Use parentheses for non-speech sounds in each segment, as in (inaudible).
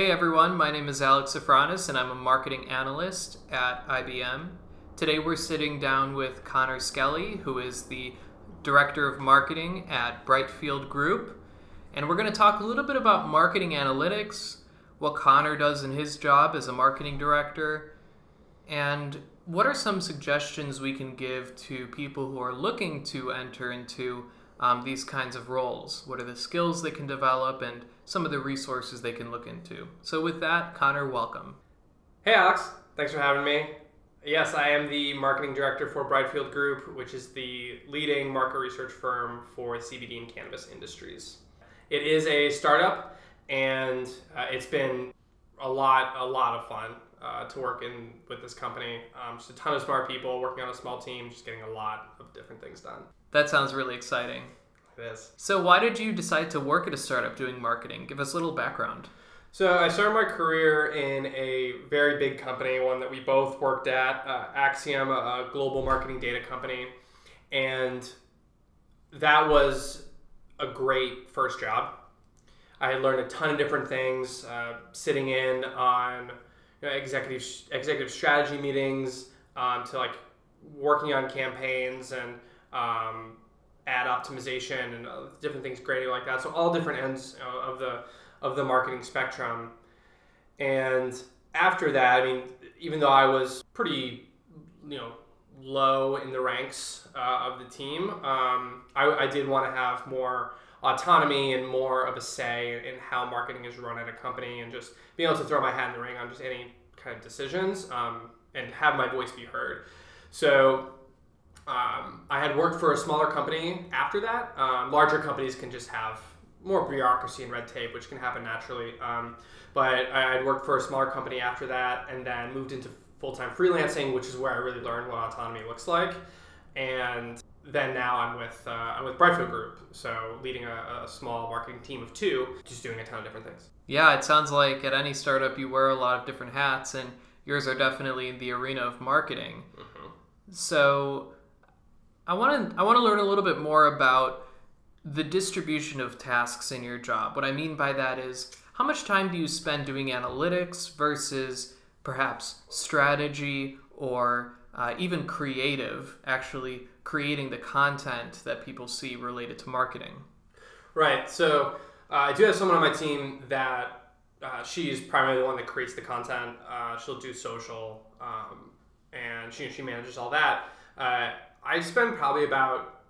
Hey everyone, my name is Alex Safranis and I'm a marketing analyst at IBM. Today we're sitting down with Connor Skelly, who is the Director of Marketing at Brightfield Group. And we're going to talk a little bit about marketing analytics, what Connor does in his job as a marketing director, and what are some suggestions we can give to people who are looking to enter into um, these kinds of roles? What are the skills they can develop and some of the resources they can look into? So, with that, Connor, welcome. Hey, Alex. Thanks for having me. Yes, I am the marketing director for Brightfield Group, which is the leading market research firm for CBD and cannabis industries. It is a startup, and uh, it's been a lot, a lot of fun uh, to work in with this company. Um, just a ton of smart people working on a small team, just getting a lot of different things done. That sounds really exciting. It is. So, why did you decide to work at a startup doing marketing? Give us a little background. So I started my career in a very big company, one that we both worked at, uh, Acxiom, a, a global marketing data company, and that was a great first job. I had learned a ton of different things, uh, sitting in on you know, executive executive strategy meetings, um, to like working on campaigns and um, ad optimization and uh, different things, grading like that. So all different ends of the of the marketing spectrum. And after that, I mean, even though I was pretty, you know, low in the ranks uh, of the team, um, I, I, did want to have more autonomy and more of a say in how marketing is run at a company and just being able to throw my hat in the ring on just any kind of decisions um, and have my voice be heard. So um, I had worked for a smaller company after that. Um, larger companies can just have more bureaucracy and red tape, which can happen naturally. Um, but I, would worked for a smaller company after that, and then moved into full time freelancing, which is where I really learned what autonomy looks like. And then now I'm with uh, I'm with Brightfield Group, so leading a, a, small marketing team of two, just doing a ton of different things. Yeah, it sounds like at any startup you wear a lot of different hats, and yours are definitely in the arena of marketing. Mm-hmm. So I want to I want to learn a little bit more about the distribution of tasks in your job. What I mean by that is how much time do you spend doing analytics versus perhaps strategy or uh, even creative, actually creating the content that people see related to marketing? Right. So uh, I do have someone on my team that uh, she's primarily the one that creates the content. Uh, she'll do social, um, and she she manages all that. I spend probably about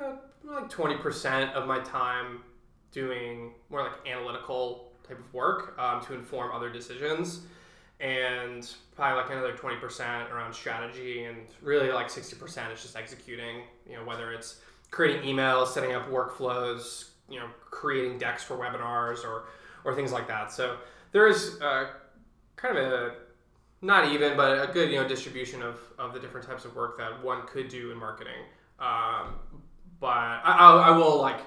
uh, like 20% of my time doing more like analytical type of work um, to inform other decisions. And probably like another 20% around strategy and really like 60% is just executing you know whether it's creating emails setting up workflows you know creating decks for webinars or or things like that. So there is uh, kind of a not even but a good you know distribution of, of the different types of work that one could do in marketing um, but I, I will like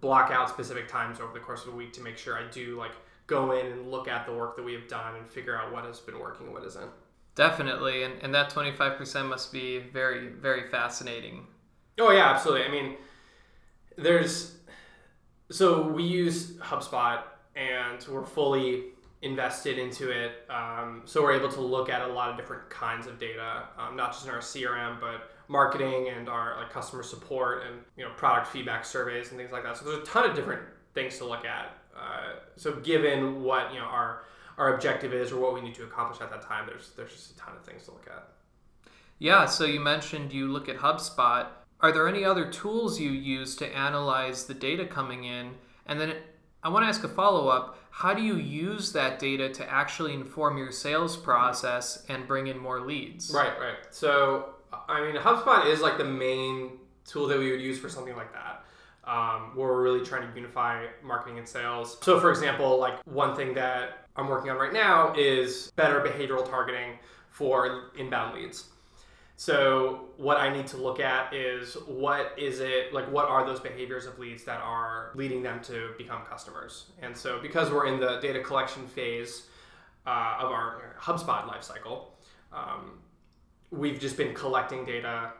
block out specific times over the course of a week to make sure I do like go in and look at the work that we have done and figure out what has been working and what isn't. Definitely, and, and that 25% must be very, very fascinating. Oh, yeah, absolutely. I mean, there's so we use HubSpot and we're fully invested into it. Um, so we're able to look at a lot of different kinds of data, um, not just in our CRM, but marketing and our like customer support and you know product feedback surveys and things like that. So there's a ton of different things to look at. Uh, so given what you know our our objective is or what we need to accomplish at that time, there's there's just a ton of things to look at. Yeah. So you mentioned you look at HubSpot. Are there any other tools you use to analyze the data coming in? And then I want to ask a follow up. How do you use that data to actually inform your sales process and bring in more leads? Right, right. So I mean, HubSpot is like the main tool that we would use for something like that. Um, where we're really trying to unify marketing and sales. So, for example, like one thing that I'm working on right now is better behavioral targeting for inbound leads. So, what I need to look at is what is it like, what are those behaviors of leads that are leading them to become customers? And so, because we're in the data collection phase uh, of our HubSpot lifecycle, um, we've just been collecting data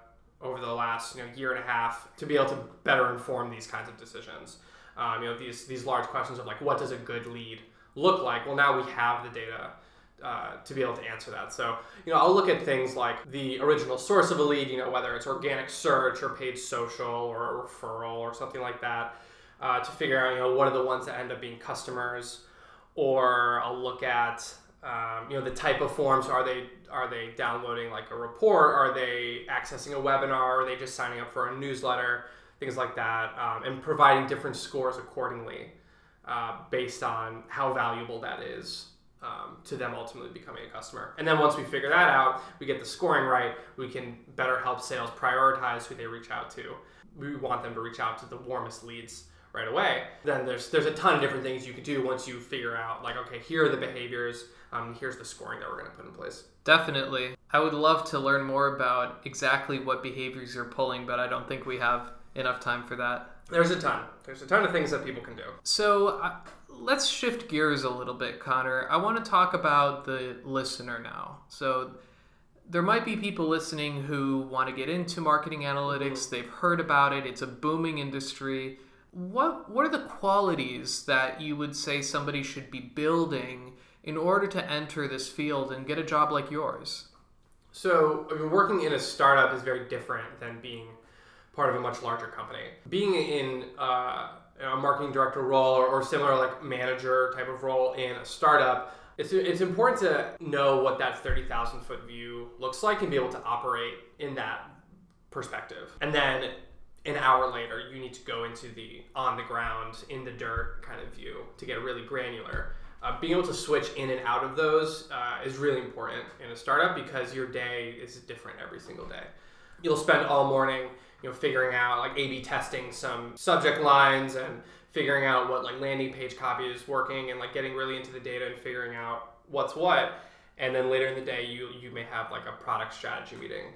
over the last you know, year and a half to be able to better inform these kinds of decisions. Um, you know, these these large questions of like, what does a good lead look like? Well, now we have the data. Uh, to be able to answer that. So, you know, I'll look at things like the original source of a lead, you know, whether it's organic search or paid social or a referral or something like that, uh, to figure out, you know, what are the ones that end up being customers. Or I'll look at, um, you know, the type of forms. Are they are they downloading like a report? Are they accessing a webinar? Are they just signing up for a newsletter? Things like that, um, and providing different scores accordingly uh, based on how valuable that is um, to them ultimately becoming a customer. And then once we figure that out, we get the scoring right, we can better help sales prioritize who they reach out to. We want them to reach out to the warmest leads right away. Then there's there's a ton of different things you can do once you figure out like okay, here are the behaviors, um, here's the scoring that we're going to put in place. Definitely. I would love to learn more about exactly what behaviors you're pulling, but I don't think we have enough time for that. There's a ton. There's a ton of things that people can do. So uh, let's shift gears a little bit, Connor. I want to talk about the listener now. So there might be people listening who want to get into marketing analytics. Mm-hmm. They've heard about it. It's a booming industry. What what are the qualities that you would say somebody should be building in order to enter this field and get a job like yours? So, I mean, working in a startup is very different than being part of a much larger company. Being in uh, a marketing director role or, or similar like manager type of role in a startup, it's, it's important to know what that 30,000 foot view looks like and be able to operate in that perspective. And then an hour later, you need to go into the on the ground, in the dirt kind of view to get really granular. Uh, being able to switch in and out of those uh, is really important in a startup because your day is different every single day. You'll spend all morning you know figuring out like A/B testing some subject lines and figuring out what like landing page copy is working and like getting really into the data and figuring out what's what. And then later in the day, you you may have like a product strategy meeting,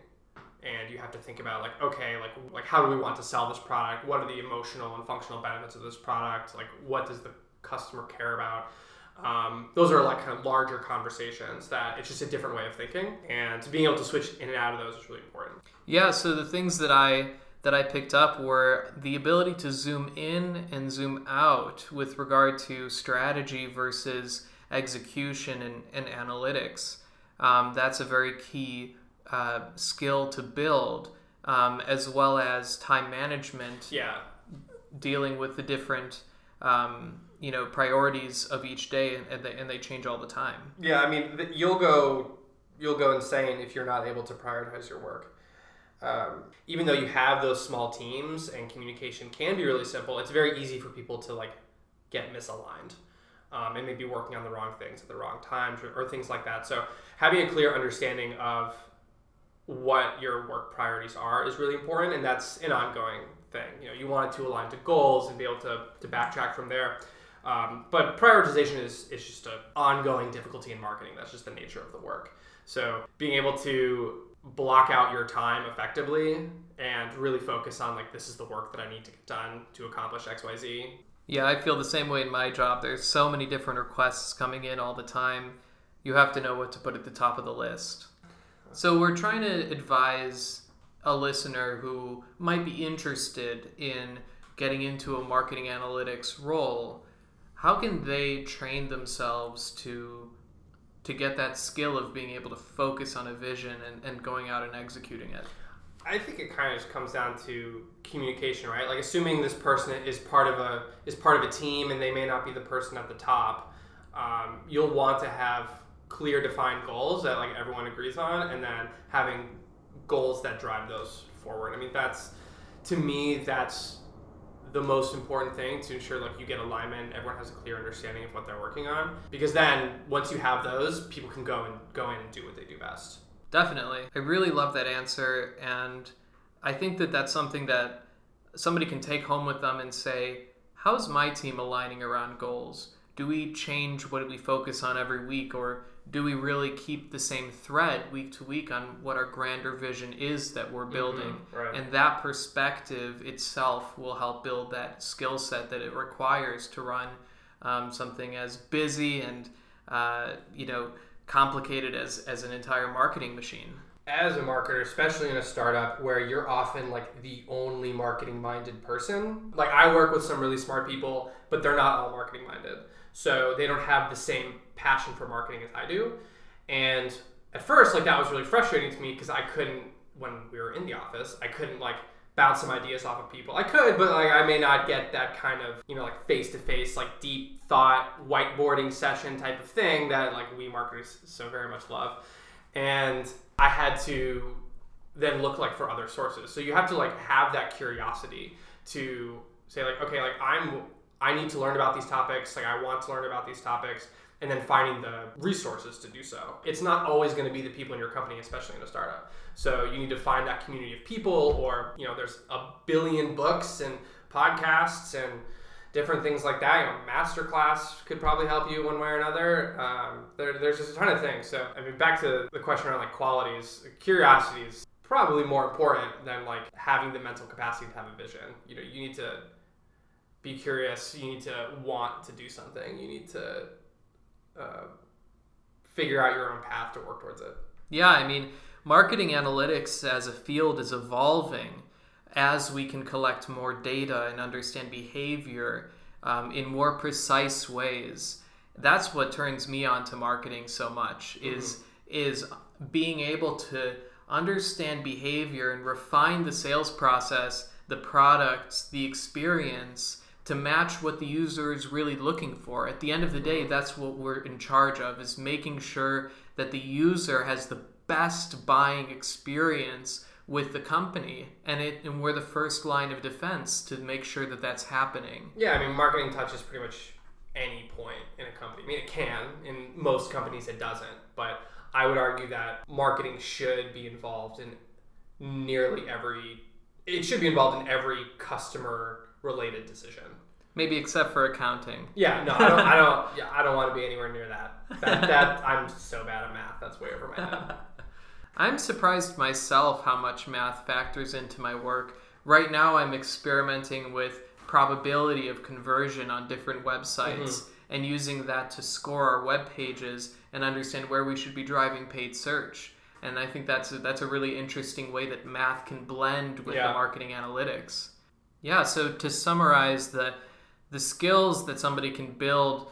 and you have to think about like okay like like how do we want to sell this product? What are the emotional and functional benefits of this product? Like what does the customer care about? Um, those are like kind of larger conversations that it's just a different way of thinking, and being able to switch in and out of those is really important. Yeah. So the things that I that I picked up were the ability to zoom in and zoom out with regard to strategy versus execution and, and analytics. Um, that's a very key uh, skill to build, um, as well as time management. Yeah. Dealing with the different um, you know priorities of each day and they, and they change all the time. Yeah i mean you'll go you'll go insane if you're not able to prioritize your work. Um, even though you have those small teams and communication can be really simple it's very easy for people to like get misaligned. Um, and maybe working on the wrong things at the wrong times or, or things like that. So having a clear understanding of what your work priorities are is really important and that's an ongoing thing. You know you want it to align to goals and be able to, to backtrack from there um, but prioritization is, is just an ongoing difficulty in marketing. That's just the nature of the work. So being able to block out your time effectively and really focus on like this is the work that I need to get done to accomplish XYZ. Yeah, I feel the same way in my job. There's so many different requests coming in all the time. You have to know what to put at the top of the list. So we're trying to advise a listener who might be interested in getting into a marketing analytics role how can they train themselves to to get that skill of being able to focus on a vision and, and going out and executing it? I think it kind of just comes down to communication, right? Like assuming this person is part of a is part of a team and they may not be the person at the top, um, you'll want to have clear defined goals that like everyone agrees on, and then having goals that drive those forward. I mean, that's to me that's the most important thing to ensure like you get alignment everyone has a clear understanding of what they're working on because then once you have those people can go and go in and do what they do best. Definitely. I really love that answer and i think that that's something that somebody can take home with them and say how's my team aligning around goals do we change what we focus on every week or do we really keep the same thread week to week on what our grander vision is that we're mm-hmm. building mm-hmm, right. and that perspective itself will help build that skill set that it requires to run um, something as busy and uh, you know complicated as, as an entire marketing machine as a marketer, especially in a startup where you're often like the only marketing minded person. Like I work with some really smart people, but they're not all marketing minded. So they don't have the same passion for marketing as I do. And at first, like that was really frustrating to me because I couldn't, when we were in the office, I couldn't like bounce some ideas off of people. I could, but like I may not get that kind of you know like face to face like deep thought whiteboarding session type of thing that like we marketers so very much love. And I had to then look like for other sources. So you have to like have that curiosity to say like okay like I'm I need to learn about these topics like I want to learn about these topics and then finding the resources to do so. It's not always going to be the people in your company, especially in a startup. So you need to find that community of people, or you know, there's a billion books and podcasts and different things like that. You know, masterclass could probably help you one way or another. Um, there, there's just a ton of things. So I mean, back to the question around like qualities, curiosity is probably more important than like having the mental capacity to have a vision. You know, you need to be curious. You need to want to do something. You need to uh, figure out your own path to work towards it. Yeah, I mean, marketing analytics as a field is evolving as we can collect more data and understand behavior um, in more precise ways. That's what turns me on to marketing so much is mm-hmm. is being able to understand behavior and refine the sales process, the products, the experience to match what the user is really looking for. At the end of the day, that's what we're in charge of is making sure that the user has the best buying experience with the company and it and we're the first line of defense to make sure that that's happening. Yeah, I mean marketing touches pretty much any point in a company. I mean it can, in most companies it doesn't, but I would argue that marketing should be involved in nearly every it should be involved in every customer related decision. Maybe except for accounting. Yeah, no, I don't. I don't. (laughs) Yeah, I don't want to be anywhere near that. That, that I'm so bad at math. That's way over my head. (laughs) I'm surprised myself how much math factors into my work. Right now, I'm experimenting with probability of conversion on different websites mm-hmm. and using that to score our web pages and understand where we should be driving paid search. And I think that's a, that's a really interesting way that math can blend with yeah. the marketing analytics. Yeah, so to summarize the the skills that somebody can build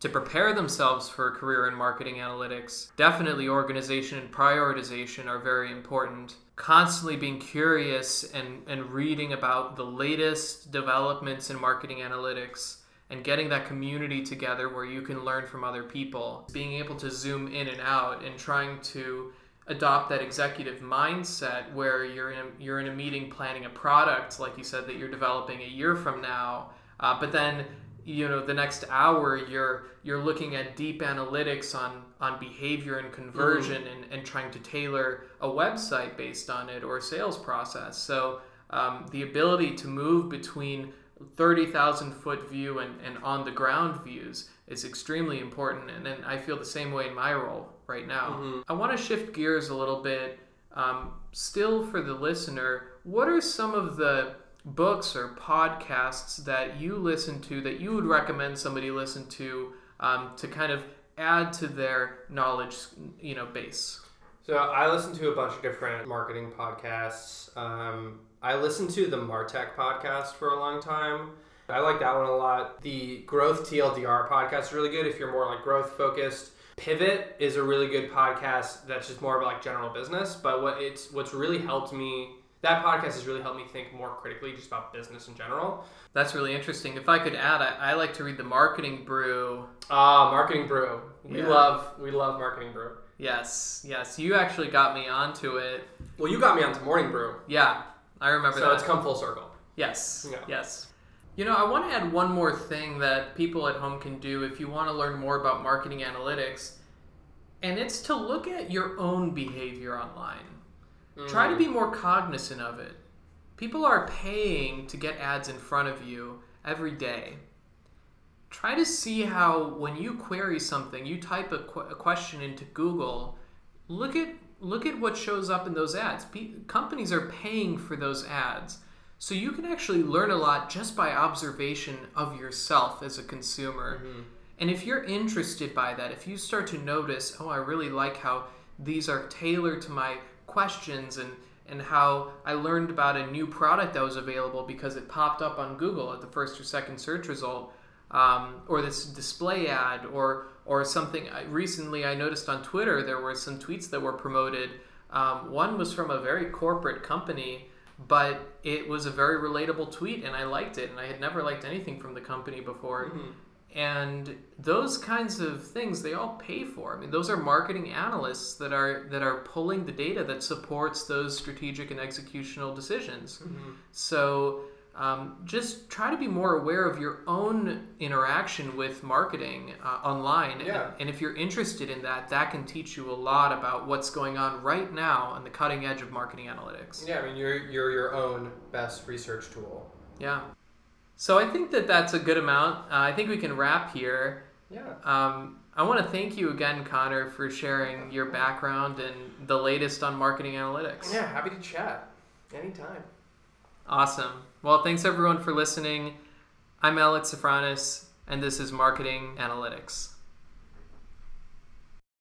to prepare themselves for a career in marketing analytics, definitely organization and prioritization are very important. Constantly being curious and, and reading about the latest developments in marketing analytics and getting that community together where you can learn from other people. Being able to zoom in and out and trying to adopt that executive mindset where you're in a, you're in a meeting planning a product like you said that you're developing a year from now uh, but then you know the next hour you're you're looking at deep analytics on on behavior and conversion mm-hmm. and, and trying to tailor a website based on it or a sales process so um, the ability to move between 30,000 foot view and, and on the ground views is extremely important. And then I feel the same way in my role right now. Mm-hmm. I want to shift gears a little bit. Um, still, for the listener, what are some of the books or podcasts that you listen to that you would recommend somebody listen to um, to kind of add to their knowledge, you know, base? So I listen to a bunch of different marketing podcasts. Um, I listened to the Martech podcast for a long time. I like that one a lot. The Growth TLDR podcast is really good if you're more like growth focused. Pivot is a really good podcast that's just more about like general business. But what it's what's really helped me that podcast has really helped me think more critically just about business in general. That's really interesting. If I could add, I, I like to read the Marketing Brew. Ah, uh, Marketing Brew. We yeah. love we love Marketing Brew. Yes, yes. You actually got me onto it. Well, you got me onto Morning Brew. Yeah, I remember so that. So it's come full circle. Yes. Yeah. Yes. You know, I want to add one more thing that people at home can do if you want to learn more about marketing analytics, and it's to look at your own behavior online. Mm. Try to be more cognizant of it. People are paying to get ads in front of you every day. Try to see how, when you query something, you type a, qu- a question into Google, look at look at what shows up in those ads. P- companies are paying for those ads. So you can actually learn a lot just by observation of yourself as a consumer. Mm-hmm. And if you're interested by that, if you start to notice, oh, I really like how these are tailored to my questions and and how I learned about a new product that was available because it popped up on Google at the first or second search result. um, or this display ad or or something. Recently, I noticed on Twitter there were some tweets that were promoted. Um, one was from a very corporate company, but it was a very relatable tweet, and I liked it. And I had never liked anything from the company before. Mm-hmm. And those kinds of things they all pay for. I mean, those are marketing analysts that are that are pulling the data that supports those strategic and executional decisions. Mm-hmm. So um, just try to be more aware of your own interaction with marketing uh, online. Yeah. And if you're interested in that, that can teach you a lot about what's going on right now on the cutting edge of marketing analytics. Yeah, I mean, you're you're your own best research tool. Yeah. So I think that that's a good amount. Uh, I think we can wrap here. Yeah. Um, I want to thank you again, Connor, for sharing your background and the latest on marketing analytics. Yeah, happy to chat anytime. Awesome. Well, thanks everyone for listening. I'm Alex Safranis, and this is Marketing Analytics.